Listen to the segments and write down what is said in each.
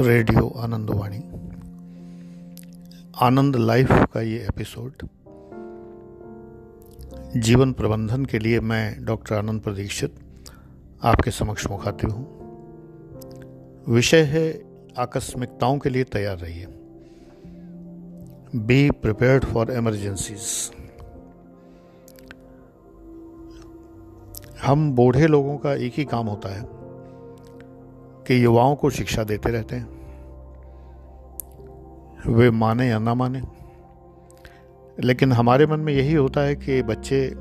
Radio Anandwani. आनंद life का ये episode. जीवन प्रबंधन के लिए मैं डॉक्टर आनंद प्रदीक्षित आपके समक्ष मुखातिब हूँ। विषय है आकस्मिकताओं के लिए तैयार रहिए। बी प्रिपेयर्ड फॉर इमरजेंसीज हम बूढ़े लोगों का एक ही काम होता है। कि युवाओं को शिक्षा देते रहते हैं। वे माने या ना माने। लेकिन हमारे मन में यही होता है कि बच्चे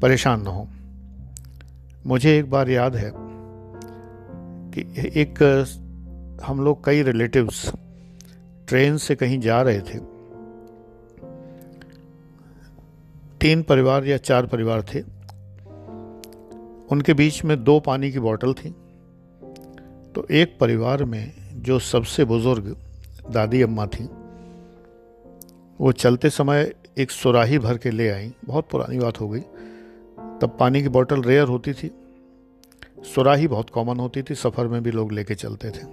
परेशान ना हों। मुझे एक बार याद है कि एक, हम लोग कई रिलेटिव्स ट्रेन से कहीं जा रहे थे। तीन परिवार या चार परिवार थे। उनके बीच में दो पानी की बोतल थी। तो एक परिवार में जो सबसे बुज़ुर्ग दादी अम्मा थी, वो चलते समय एक सुराही भर के ले आई। बहुत पुरानी बात हो गई। तब पानी की बोतल रेयर होती थी। सुराही बहुत कॉमन होती थी। सफ़र में भी लोग लेके चलते थे।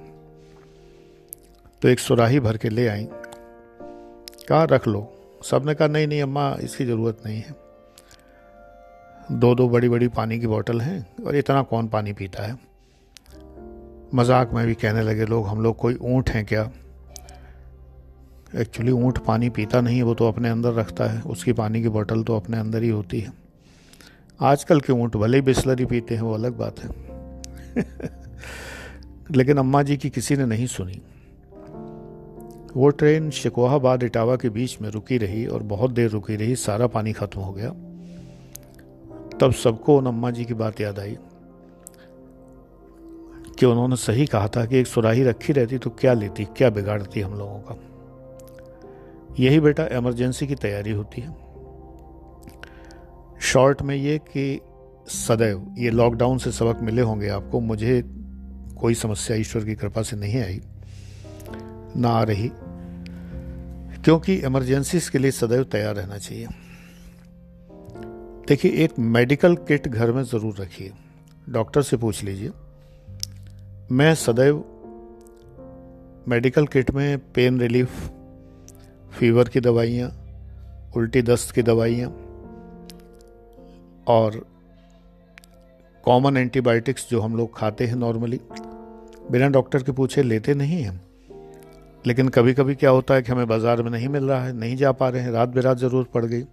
तो एक सुराही भर के ले आई। कहा, रख लो। सबने कहा, नहीं नहीं अम्मा, इसकी ज़रूरत नहीं है। दो दो बड़ी बड़ी पानी की बोतल हैं और इतना कौन पानी पीता है? मज़ाक में भी कहने लगे, लोग, हम लोग कोई ऊँट हैं क्या? एक्चुअली ऊँट पानी पीता नहीं वो तो अपने अंदर रखता है। उसकी पानी की बोतल तो अपने अंदर ही होती है। आजकल के ऊँट भले ही बिस्लरी पीते हैं, वो अलग बात है। लेकिन अम्मा जी की किसी ने नहीं सुनी। वो ट्रेन शिकोहाबाद इटावा के बीच में रुकी रही और बहुत देर रुकी रही, सारा पानी खत्म हो गया। तब सबको उन अम्मा जी की बात याद आई। कि उन्होंने सही कहा था कि एक सुराही रखी रहती तो क्या लेती, क्या बिगाड़ती हम लोगों का। यही बेटा इमरजेंसी की तैयारी होती है। शॉर्ट में ये कि सदैव, ये लॉकडाउन से सबक मिले होंगे आपको, मुझे कोई समस्या ईश्वर की कृपा से नहीं आई, ना आ रही, क्योंकि इमरजेंसीज के लिए सदैव तैयार रहना चाहिए। देखिए, एक मेडिकल किट घर में ज़रूर रखिए। डॉक्टर से पूछ लीजिए। मैं सदैव मेडिकल किट में पेन रिलीफ, फीवर की दवाइयाँ, उल्टी दस्त की दवाइयाँ और कॉमन एंटीबायोटिक्स जो हम लोग खाते हैं नॉर्मली, बिना डॉक्टर के पूछे लेते नहीं हैं लेकिन कभी कभी क्या होता है कि हमें बाज़ार में नहीं मिल रहा है, नहीं जा पा रहे हैं, रात बेरात ज़रूरत पड़ गई।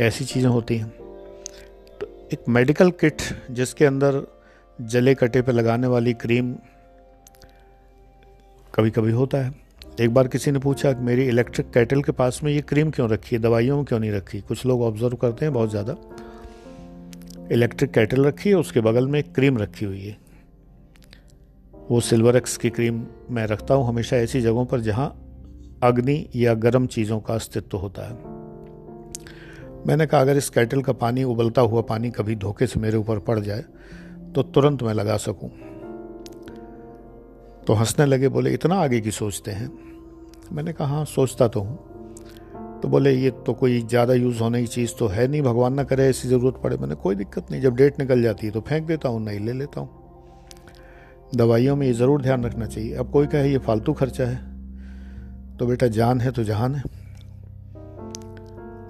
ऐसी चीज़ें होती हैं। तो एक मेडिकल किट जिसके अंदर जले कटे पर लगाने वाली क्रीम कभी कभी होता है। एक बार किसी ने पूछा कि मेरी इलेक्ट्रिक कैटल के पास में ये क्रीम क्यों रखी है? दवाइयों में क्यों नहीं रखी? कुछ लोग ऑब्ज़र्व करते हैं बहुत ज़्यादा। इलेक्ट्रिक कैटल रखी है, उसके बगल में एक क्रीम रखी हुई है। वो सिल्वर एक्स की क्रीम मैं रखता हूँ हमेशा ऐसी जगहों पर जहाँ अग्नि या गर्म चीज़ों का अस्तित्व होता है। मैंने कहा, अगर इस कैटल का पानी उबलता हुआ पानी कभी धोखे से मेरे ऊपर पड़ जाए तो तुरंत मैं लगा सकूँ। तो हंसने लगे, बोले, इतना आगे की सोचते हैं? मैंने कहा हाँ सोचता तो हूँ। तो बोले, ये तो कोई ज़्यादा यूज़ होने की चीज़ तो है नहीं, भगवान ना करे ऐसी ज़रूरत पड़े। मैंने, कोई दिक्कत नहीं, जब डेट निकल जाती है तो फेंक देता हूँ, नहीं ले लेता हूँ। दवाइयों में ये ज़रूर ध्यान रखना चाहिए। अब कोई कहे, ये फालतू खर्चा है। तो बेटा, जान है तो जहान है।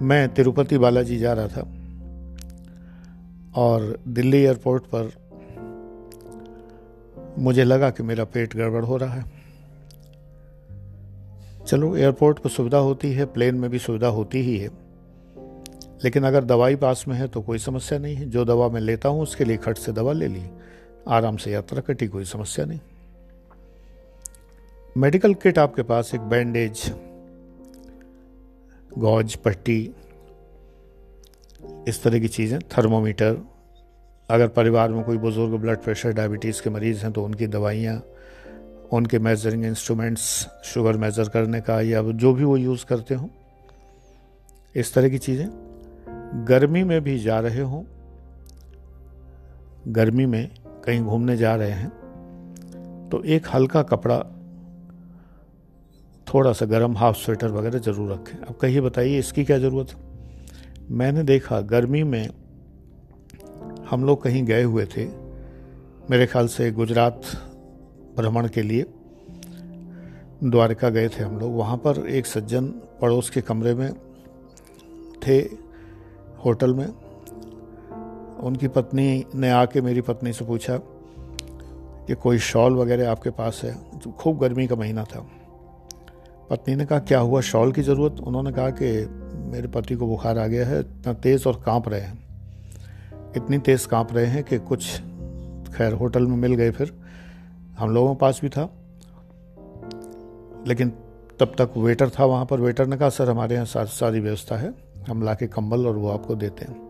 मैं तिरुपति बालाजी जा रहा था और दिल्ली एयरपोर्ट पर मुझे लगा कि मेरा पेट गड़बड़ हो रहा है। चलो, एयरपोर्ट पर सुविधा होती है, प्लेन में भी सुविधा होती ही है। लेकिन अगर दवाई पास में है तो कोई समस्या नहीं है। जो दवा मैं लेता हूँ, उसके लिए खट से दवा ले ली। आराम से यात्रा कटी, कोई समस्या नहीं। मेडिकल किट आपके पास, एक बैंडेज, गौज, पट्टी, इस तरह की चीज़ें, थर्मोमीटर अगर परिवार में कोई बुज़ुर्ग ब्लड प्रेशर, डायबिटीज़ के मरीज़ हैं तो उनकी दवाइयाँ, उनके मेजरिंग इंस्ट्रूमेंट्स शुगर मेज़र करने का या जो भी वो यूज़ करते हों, इस तरह की चीज़ें। गर्मी में भी जा रहे हों, गर्मी में कहीं घूमने जा रहे हैं तो एक हल्का कपड़ा थोड़ा सा गर्म हाफ़ स्वेटर वगैरह ज़रूर रखें। अब कहिए, बताइए, इसकी क्या ज़रूरत है? मैंने देखा, गर्मी में हम लोग कहीं गए हुए थे, मेरे ख्याल से गुजरात भ्रमण के लिए, द्वारका गए थे हम लोग। वहाँ पर एक सज्जन पड़ोस के कमरे में थे, होटल में। उनकी पत्नी ने आके मेरी पत्नी से पूछा कि कोई शॉल वगैरह आपके पास है? तो खूब गर्मी का महीना था। पत्नी ने कहा, क्या हुआ? शॉल की ज़रूरत? उन्होंने कहा कि मेरे पति को बुखार आ गया है, इतना तेज़ और काँप रहे हैं। इतनी तेज़ काँप रहे हैं कि कुछ, खैर, होटल में मिल गए फिर। हम लोगों के पास भी था। लेकिन तब तक वेटर था वहाँ पर। वेटर ने कहा, सर, हमारे यहाँ सारी व्यवस्था है। हम ला के कम्बल और वो आपको देते हैं।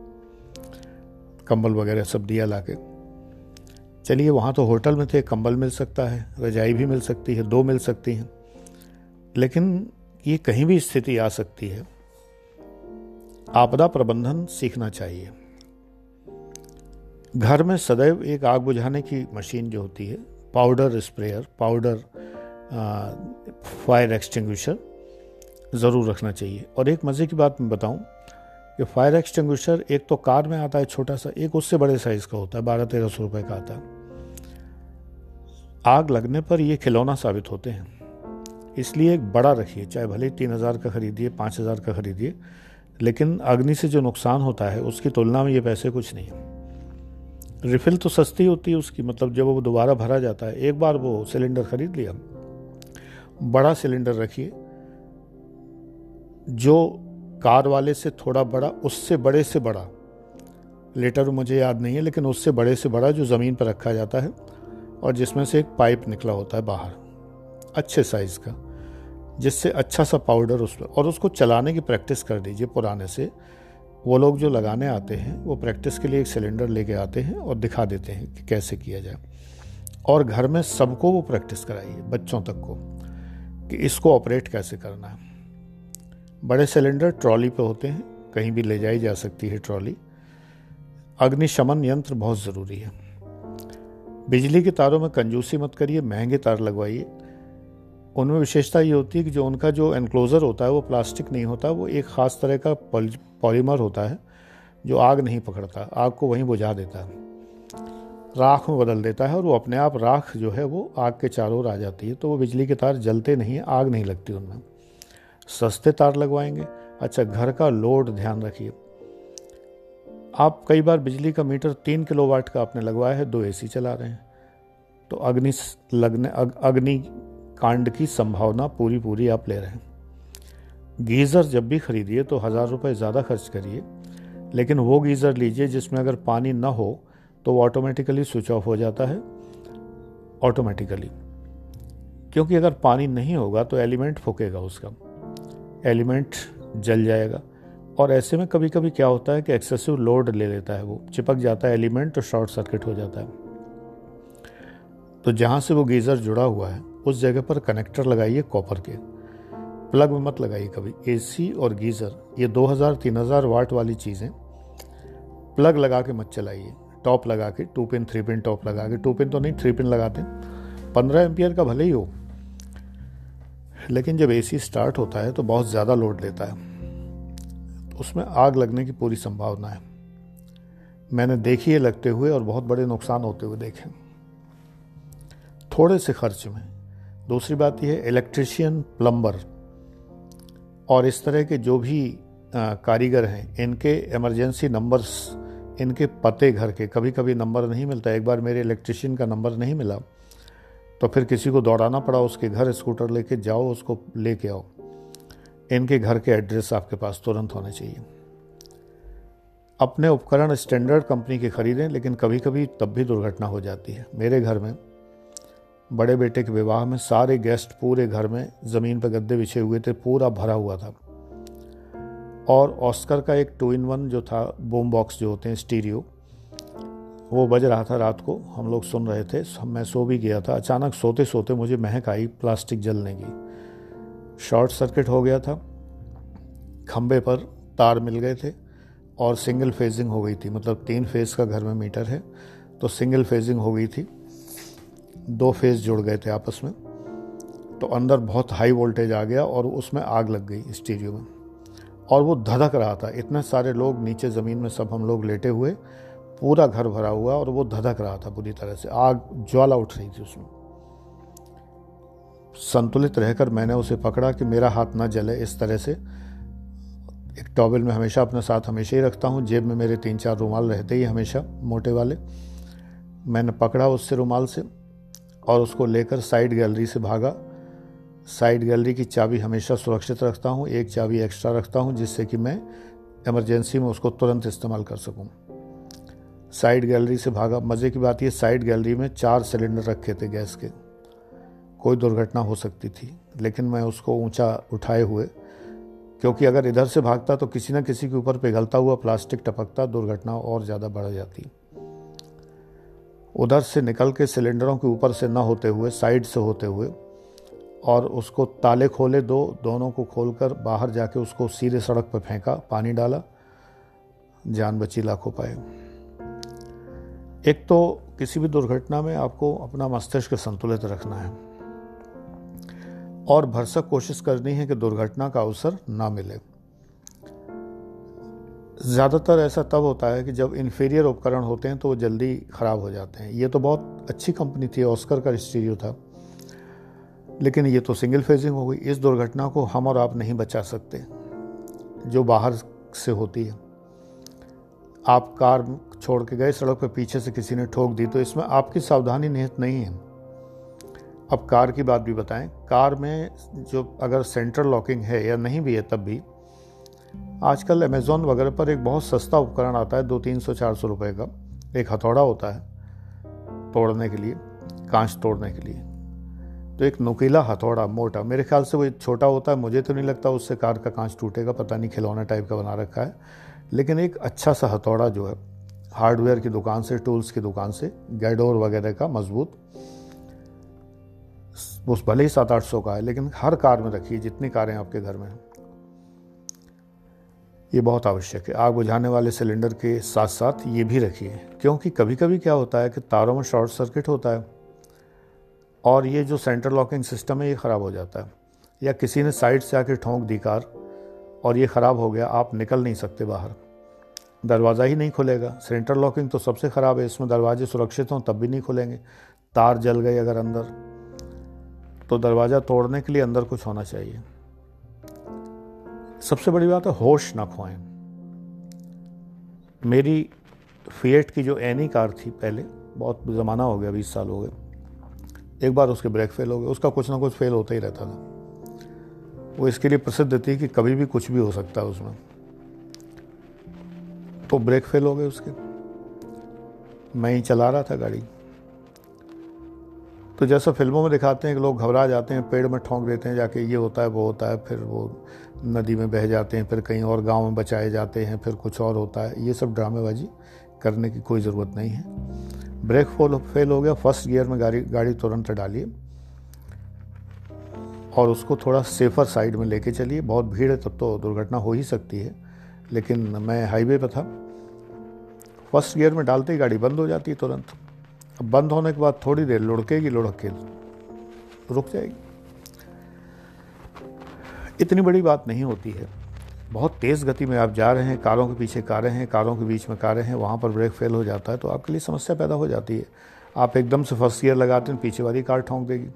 कंबल वगैरह सब दिया ला के चलिए, वहाँ तो होटल में थे। कंबल मिल सकता है, रजाई भी मिल सकती है, दो मिल सकती हैं। लेकिन ये कहीं भी स्थिति आ सकती है। आपदा प्रबंधन सीखना चाहिए। घर में सदैव एक आग बुझाने की मशीन जो होती है powder sprayer powder fire extinguisher ज़रूर रखना चाहिए। और एक मज़े की बात मैं बताऊँ कि फायर एक्सटिंग्विशर एक तो कार में आता है छोटा सा, एक उससे बड़े साइज़ का होता है, बारह तेरह सौ रुपये का आता है। आग लगने पर ये खिलौना साबित होते हैं। इसलिए एक बड़ा रखिए, चाहे भले तीन हज़ार का खरीदिए, पाँच हज़ार का खरीदिए, लेकिन अग्नि से जो नुकसान होता है, उसकी तुलना में ये पैसे कुछ नहीं। है रिफिल तो सस्ती होती है उसकी मतलब जब वो दोबारा भरा जाता है, एक बार वो सिलेंडर खरीद लिया, बड़ा सिलेंडर रखिए, जो कार वाले से थोड़ा बड़ा, उससे बड़े से बड़ा, लेटर मुझे याद नहीं है, लेकिन उससे बड़े से बड़ा जो ज़मीन पर रखा जाता है, और जिसमें से एक पाइप निकला होता है बाहर, अच्छे साइज़ का, जिससे अच्छा सा पाउडर उसमें और उसको चलाने की प्रैक्टिस कर दीजिए पुराने से वो लोग जो लगाने आते हैं, वो प्रैक्टिस के लिए एक सिलेंडर लेके आते हैं और दिखा देते हैं कि कैसे किया जाए। और घर में सबको वो प्रैक्टिस कराइए, बच्चों तक को, कि इसको ऑपरेट कैसे करना है। बड़े सिलेंडर ट्रॉली पे होते हैं, कहीं भी ले जाई जा सकती है ट्रॉली। अग्निशमन यंत्र बहुत ज़रूरी है। बिजली के तारों में कंजूसी मत करिए, महँगे तार लगवाइए। उनमें विशेषता ये होती है कि जो उनका जो एनक्लोज़र होता है वो प्लास्टिक नहीं होता वो एक ख़ास तरह का पॉलीमर होता है जो आग नहीं पकड़ता आग को वहीं बुझा देता है। राख में बदल देता है और वो अपने आप राख जो है वो आग के चारों ओर आ जाती है तो वो बिजली के तार जलते नहीं आग नहीं लगती उनमें। सस्ते तार लगवाएँगे। अच्छा घर का लोड ध्यान रखिए। आप कई बार बिजली का मीटर तीन किलो वाट का आपने लगवाया है दो एसी चला रहे हैं तो अग्नि लगने अग, अग्नि कांड की संभावना पूरी पूरी आप ले रहे हैं। गीज़र जब भी खरीदिए तो हज़ार रुपये ज़्यादा खर्च करिए, लेकिन वो गीज़र लीजिए जिसमें अगर पानी ना हो तो वो ऑटोमेटिकली स्विच ऑफ़ हो जाता है। ऑटोमेटिकली क्योंकि अगर पानी नहीं होगा तो एलिमेंट फूकेगा उसका। एलिमेंट जल जाएगा। और ऐसे में कभी कभी क्या होता है कि एक्सेसिव लोड ले लेता है वो। चिपक जाता है एलिमेंट तो शॉर्ट सर्किट हो जाता है। तो जहाँ से वो गीज़र जुड़ा हुआ है उस जगह पर कनेक्टर लगाइए कॉपर के। प्लग में मत लगाइए कभी। एसी और गीज़र, ये 2000-3000 वाट वाली चीज़ें। प्लग लगा के मत चलाइए। टॉप लगा के, two pin, three pin top लगा के। टू पिन तो नहीं, थ्री पिन लगाते पंद्रह एम्पियर का भले ही हो। लेकिन जब एसी स्टार्ट होता है तो बहुत ज़्यादा लोड लेता है। उसमें आग लगने की पूरी संभावना है। मैंने देखी है लगते हुए और बहुत बड़े नुकसान होते हुए देखे। थोड़े से खर्च में दूसरी बात यह है इलेक्ट्रिशियन प्लम्बर और इस तरह के जो भी कारीगर हैं, इनके इमरजेंसी नंबर्स इनके पते घर के कभी कभी नंबर नहीं मिलता। एक बार मेरे इलेक्ट्रिशियन का नंबर नहीं मिला तो फिर किसी को दौड़ाना पड़ा उसके घर स्कूटर लेके जाओ, उसको लेके आओ। इनके घर के एड्रेस आपके पास तुरंत होने चाहिए। अपने उपकरण स्टैंडर्ड कंपनी के खरीदें, लेकिन कभी कभी तब भी दुर्घटना हो जाती है। मेरे घर में बड़े बेटे के विवाह में सारे गेस्ट पूरे घर में ज़मीन पर गद्दे बिछे हुए थे, पूरा भरा हुआ था। और ऑस्कर का एक टू इन वन जो था, बोम बॉक्स जो होते हैं, स्टीरियो, वो बज रहा था रात को, हम लोग सुन रहे थे मैं सो भी गया था। अचानक सोते सोते मुझे महक आई प्लास्टिक जलने की। शॉर्ट सर्किट हो गया था खम्बे पर तार मिल गए थे और सिंगल फेजिंग हो गई थी। मतलब तीन फ़ेज़ का घर में मीटर है तो सिंगल फेजिंग हो गई थी। दो फ़ेज़ जुड़ गए थे आपस में तो अंदर बहुत हाई वोल्टेज आ गया और उसमें आग लग गई स्टीरियो में। और वो धधक रहा था, इतने सारे लोग नीचे ज़मीन में सब हम लोग लेटे हुए, पूरा घर भरा हुआ और वो धधक रहा था बुरी तरह से। आग ज्वाला उठ रही थी उसमें। संतुलित रहकर मैंने उसे पकड़ा कि मेरा हाथ ना जले इस तरह से। एक टॉवल में हमेशा अपने साथ हमेशा ही रखता हूँ, जेब में मेरे तीन चार रुमाल रहते ही हमेशा मोटे वाले। मैंने पकड़ा उससे रुमाल से और उसको लेकर साइड गैलरी से भागा। साइड गैलरी की चाबी हमेशा सुरक्षित रखता हूँ, एक चाबी एक्स्ट्रा रखता हूँ, जिससे कि मैं इमरजेंसी में उसको तुरंत इस्तेमाल कर सकूँ। साइड गैलरी से भागा। मज़े की बात यह साइड गैलरी में चार सिलेंडर रखे थे गैस के। कोई दुर्घटना हो सकती थी, लेकिन मैं उसको ऊँचा उठाए हुए, क्योंकि अगर इधर से भागता तो किसी न किसी के ऊपर पिघलता हुआ प्लास्टिक टपकता, दुर्घटना और ज़्यादा बढ़ जाती। उधर से निकल के सिलेंडरों के ऊपर से न होते हुए, साइड से होते हुए, और उसको ताले खोले दो, दोनों को खोलकर बाहर जाके उसको सीधे सड़क पर फेंका, पानी डाला, जान बची लाखों पाए। एक तो किसी भी दुर्घटना में आपको अपना मस्तिष्क संतुलित रखना है, और भरसक कोशिश करनी है कि दुर्घटना का अवसर ना मिले। ज़्यादातर ऐसा तब होता है कि जब इन्फीरियर उपकरण होते हैं तो वो जल्दी ख़राब हो जाते हैं। ये तो बहुत अच्छी कंपनी थी ऑस्कर का स्टीरियो था। लेकिन ये तो सिंगल फेजिंग हो गई। इस दुर्घटना को हम और आप नहीं बचा सकते, जो बाहर से होती है। आप कार छोड़ के गए, सड़क पर पीछे से किसी ने ठोक दी तो इसमें आपकी सावधानी निहित नहीं है। अब कार की बात भी बताएँ। कार में जो अगर सेंट्रल लॉकिंग है या नहीं भी है तब भी आजकल अमेज़ोन वगैरह पर एक बहुत सस्ता उपकरण आता है दो तीन सौ, चार सौ रुपये का। एक हथौड़ा होता है, तोड़ने के लिए, कांच तोड़ने के लिए। तो एक नुकीला हथौड़ा, मोटा, मेरे ख्याल से वो छोटा होता है, मुझे तो नहीं लगता उससे कार का कांच टूटेगा, पता नहीं खिलौना टाइप का बना रखा है। लेकिन एक अच्छा सा हथौड़ा जो है, हार्डवेयर की दुकान से, टूल्स की दुकान से, गैडोर वगैरह का मज़बूत, उस भले ही सात आठ सौ का है, लेकिन हर कार में रखिए, जितनी कारें आपके घर में ये बहुत आवश्यक है। आग बुझाने वाले सिलेंडर के साथ साथ ये भी रखिए, क्योंकि कभी कभी क्या होता है कि तारों में शॉर्ट सर्किट होता है और ये जो सेंटर लॉकिंग सिस्टम है, ये ख़राब हो जाता है। या किसी ने साइड से आके ठोंक दी कार और ये ख़राब हो गया, आप निकल नहीं सकते बाहर। दरवाज़ा ही नहीं खुलेगा। सेंटर लॉकिंग तो सबसे ख़राब है, इसमें दरवाजे सुरक्षित हों तब भी नहीं खुलेंगे। तार जल गए अगर अंदर तो दरवाज़ा तोड़ने के लिए अंदर कुछ होना चाहिए। सबसे बड़ी बात है, होश ना खोएँ मेरी फिएट की जो एनी कार थी पहले, बहुत ज़माना हो गया, बीस साल हो गए। एक बार उसके ब्रेक फेल हो गए, उसका कुछ ना कुछ फेल होता ही रहता था। वो इसके लिए प्रसिद्ध थी कि कभी भी कुछ भी हो सकता है उसमें। तो ब्रेक फेल हो गए उसके। मैं ही चला रहा था गाड़ी। तो जैसा फ़िल्मों में दिखाते हैं कि लोग घबरा जाते हैं, पेड़ में ठोंक देते हैं, जाके ये होता है, वो होता है, फिर वो नदी में बह जाते हैं, फिर कहीं और गाँव में बचाए जाते हैं, फिर कुछ और होता है। ये सब ड्रामेबाजी करने की कोई ज़रूरत नहीं है। ब्रेक फोल फेल हो गया, फ़र्स्ट गियर में गाड़ी गाड़ी तुरंत डालिए और उसको थोड़ा सेफर साइड में लेके चलिए। बहुत भीड़ है, तब तो दुर्घटना हो ही सकती है, लेकिन मैं हाईवे पर था। फ़र्स्ट गियर में डालते ही गाड़ी बंद हो जाती है तुरंत। अब बंद होने के बाद थोड़ी देर लुढ़केगी, लुढ़क के रुक जाएगी। इतनी बड़ी बात नहीं होती है। बहुत तेज़ गति में आप जा रहे हैं, कारों के पीछे कारें हैं, कारों के बीच में कारें हैं, वहाँ पर ब्रेक फेल हो जाता है तो आपके लिए समस्या पैदा हो जाती है। आप एकदम से फ़र्स्ट गियर लगाते हैं, पीछे वाली कार ठोंक देगी।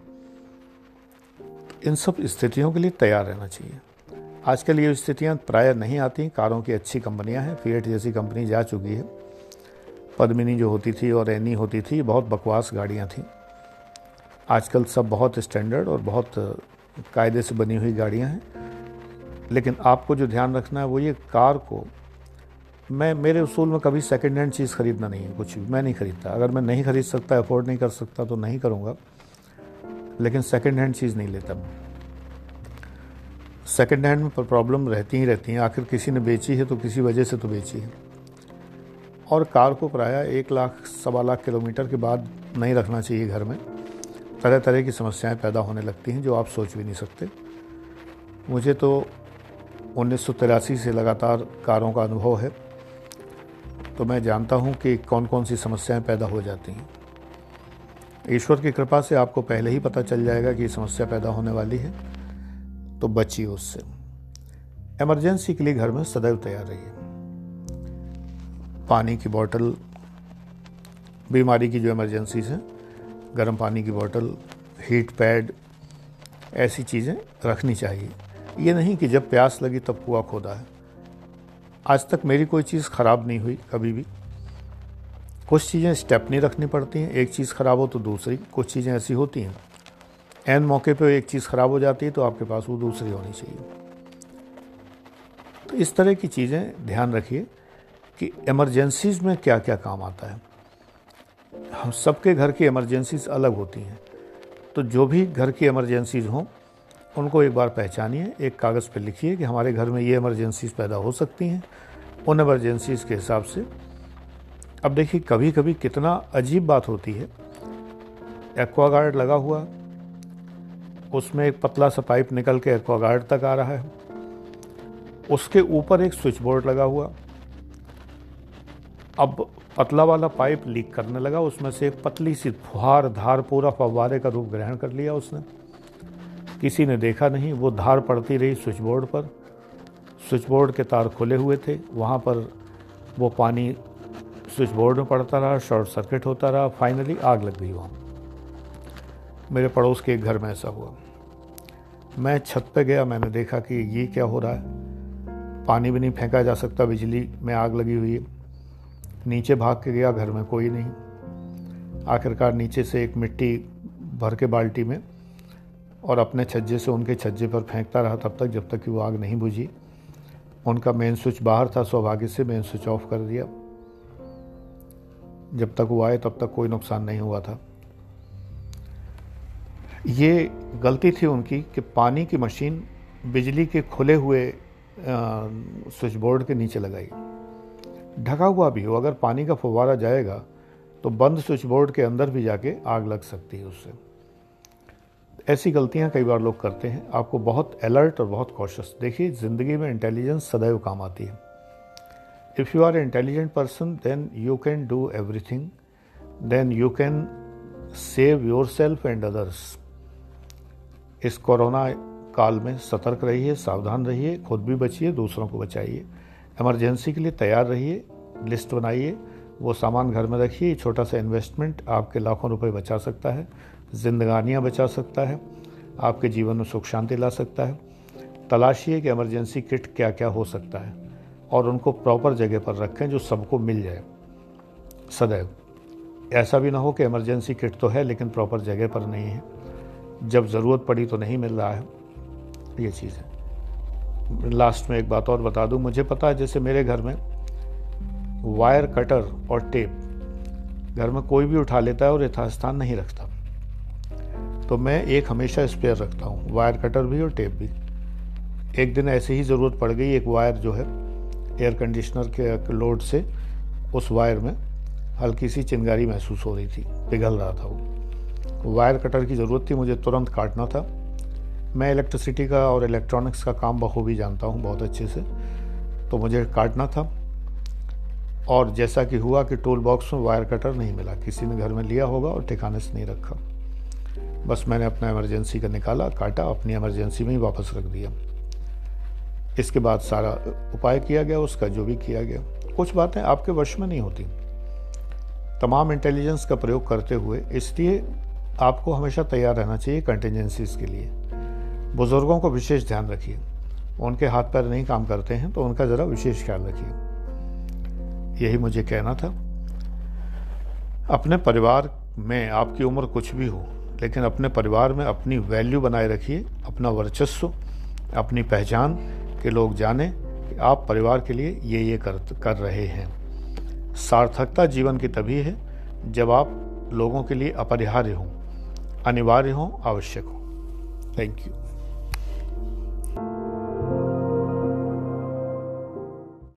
इन सब स्थितियों के लिए तैयार रहना चाहिए। आजकल ये स्थितियाँ प्राय नहीं आती, कारों की अच्छी कंपनियाँ हैं फीएट जैसी कंपनी जा चुकी है। पद्मिनी जो होती थी और एनी होती थी, बहुत बकवास गाड़ियाँ थी। आजकल सब बहुत स्टैंडर्ड और बहुत कायदे से बनी हुई गाड़ियाँ हैं। लेकिन आपको जो ध्यान रखना है वो ये कार को, मैं, मेरे उसूल में कभी सेकेंड हैंड चीज़ ख़रीदना नहीं है, कुछ भी, मैं नहीं ख़रीदता। अगर मैं नहीं ख़रीद सकता अफोर्ड नहीं कर सकता तो नहीं करूँगा। लेकिन सेकेंड हैंड चीज़ नहीं लेता मैं। सेकेंड हैंड में प्रॉब्लम रहती ही रहती हैं। आखिर किसी ने बेची है तो किसी वजह से तो बेची है। और कार को प्राय एक लाख, सवा लाख किलोमीटर के बाद नहीं रखना चाहिए घर में। तरह तरह की समस्याएँ पैदा होने लगती हैं जो आप सोच भी नहीं सकते। मुझे तो उन्नीस सौ तिरासी से लगातार कारों का अनुभव है। तो मैं जानता हूँ कि कौन कौन सी समस्याएँ पैदा हो जाती हैं। ईश्वर की कृपा से आपको पहले ही पता चल जाएगा कि समस्या पैदा होने वाली है। तो बचिए उससे। इमरजेंसी के लिए घर में सदैव तैयार रहिए। पानी की बोतल बीमारी की जो इमरजेंसीज हैं, गर्म पानी की बोतल हीट पैड ऐसी चीज़ें रखनी चाहिए। ये नहीं कि जब प्यास लगी तब कुआ खोदा है। आज तक मेरी कोई चीज़ ख़राब नहीं हुई कभी भी। कुछ चीज़ें स्टेप नहीं रखनी पड़ती हैं। एक चीज़ ख़राब हो तो दूसरी, कुछ चीज़ें ऐसी होती हैं। एन मौके पे एक चीज़ ख़राब हो जाती है तो आपके पास वो दूसरी होनी चाहिए। तो इस तरह की चीज़ें ध्यान रखिए। कि इमरजेंसीज में क्या क्या काम आता है? हम सबके घर की इमरजेंसीज अलग होती हैं। तो जो भी घर की इमरजेंसीज हों, उनको एक बार पहचानिए, एक कागज़ पर लिखिए कि हमारे घर में ये इमरजेंसीज पैदा हो सकती हैं। उन इमरजेंसीज के हिसाब से, अब देखिए कभी कभी कितना अजीब बात होती है। एक्वागार्ड लगा हुआ, उसमें एक पतला सा पाइप निकल के एक्वागार्ड तक आ रहा है। उसके ऊपर एक स्विच बोर्ड लगा हुआ अब पतला वाला पाइप लीक करने लगा, उसमें से एक पतली सी फुहार, धार पूरा फव्वारे का रूप ग्रहण कर लिया उसने। किसी ने देखा नहीं, वो धार पड़ती रही स्विच बोर्ड पर। स्विच बोर्ड के तार खुले हुए थे, वहाँ पर वो पानी स्विच बोर्ड में पड़ता रहा, शॉर्ट सर्किट होता रहा, फाइनली आग लग गई वहाँ। मेरे पड़ोस के एक घर में ऐसा हुआ। मैं छत पे गया, मैंने देखा कि ये क्या हो रहा है। पानी भी नहीं फेंका जा सकता, बिजली में आग लगी हुई है। नीचे भाग के गया, घर में कोई नहीं। आखिरकार नीचे से एक मिट्टी भर के बाल्टी में और अपने छज्जे से उनके छज्जे पर फेंकता रहा, तब तक जब तक कि वो आग नहीं बुझी। उनका मेन स्विच बाहर था, सौभाग्य से मेन स्विच ऑफ़ कर दिया। जब तक वो आए, तब तक कोई नुकसान नहीं हुआ था। ये गलती थी उनकी कि पानी की मशीन बिजली के खुले हुए स्विच बोर्ड के नीचे लगाई। ढका हुआ भी हो, अगर पानी का फुवारा जाएगा तो बंद स्विच बोर्ड के अंदर भी जाके आग लग सकती है उससे। ऐसी गलतियाँ कई बार लोग करते हैं। आपको बहुत अलर्ट और बहुत कॉशस देखिए, ज़िंदगी में इंटेलिजेंस सदैव काम आती है। If you are intelligent person then you can do everything then you can save your self and others इस कोरोना काल में सतर्क रहिए, सावधान रहिए, खुद भी बचिए, दूसरों को बचाइए। इमरजेंसी के लिए तैयार रहिए, लिस्ट बनाइए, वो सामान घर में रखिए छोटा सा इन्वेस्टमेंट आपके लाखों रुपए बचा सकता है, जिंदगानियाँ बचा सकता है, आपके जीवन में सुख शांति ला सकता है। तलाशिए कि इमरजेंसी किट क्या क्या हो सकता है और उनको प्रॉपर जगह पर रखें जो सबको मिल जाए। सदैव। ऐसा भी ना हो कि इमरजेंसी किट तो है लेकिन प्रॉपर जगह पर नहीं है। जब ज़रूरत पड़ी तो नहीं मिल रहा है। ये चीज़ है। लास्ट में एक बात और बता दूँ। मुझे पता है जैसे मेरे घर में वायर कटर और टेप घर में कोई भी उठा लेता है और यथास्थान नहीं रखता। तो मैं एक हमेशा स्पेयर रखता हूँ, वायर कटर भी और टेप भी। एक दिन ऐसे ही ज़रूरत पड़ गई, एक वायर जो है एयर कंडीशनर के लोड से उस वायर में हल्की सी चिंगारी महसूस हो रही थी, पिघल रहा था वो। वायर कटर की ज़रूरत थी, मुझे तुरंत काटना था। मैं इलेक्ट्रिसिटी का और इलेक्ट्रॉनिक्स का काम बखूबी जानता हूँ बहुत अच्छे से तो मुझे काटना था। और जैसा कि हुआ कि टूल बॉक्स में वायर कटर नहीं मिला, किसी ने घर में लिया होगा और ठिकाने से नहीं रखा। बस मैंने अपना इमरजेंसी का निकाला, काटा, अपनी इमरजेंसी में ही वापस रख दिया। इसके बाद सारा उपाय किया गया, उसका जो भी किया गया। कुछ बातें आपके वश में नहीं होती। तमाम इंटेलिजेंस का प्रयोग करते हुए, इसलिए आपको हमेशा तैयार रहना चाहिए कंटिजेंसीज के लिए। बुज़ुर्गों को विशेष ध्यान रखिए। उनके हाथ पैर नहीं काम करते हैं तो उनका ज़रा विशेष ख्याल रखिए। यही मुझे कहना था। अपने परिवार में आपकी उम्र कुछ भी हो, लेकिन अपने परिवार में अपनी वैल्यू बनाए रखिए, अपना वर्चस्व, अपनी पहचान के लोग जाने कि आप परिवार के लिए ये ये कर कर रहे हैं। सार्थकता जीवन की तभी है जब आप लोगों के लिए अपरिहार्य हों, अनिवार्य हों, आवश्यक हों। Thank you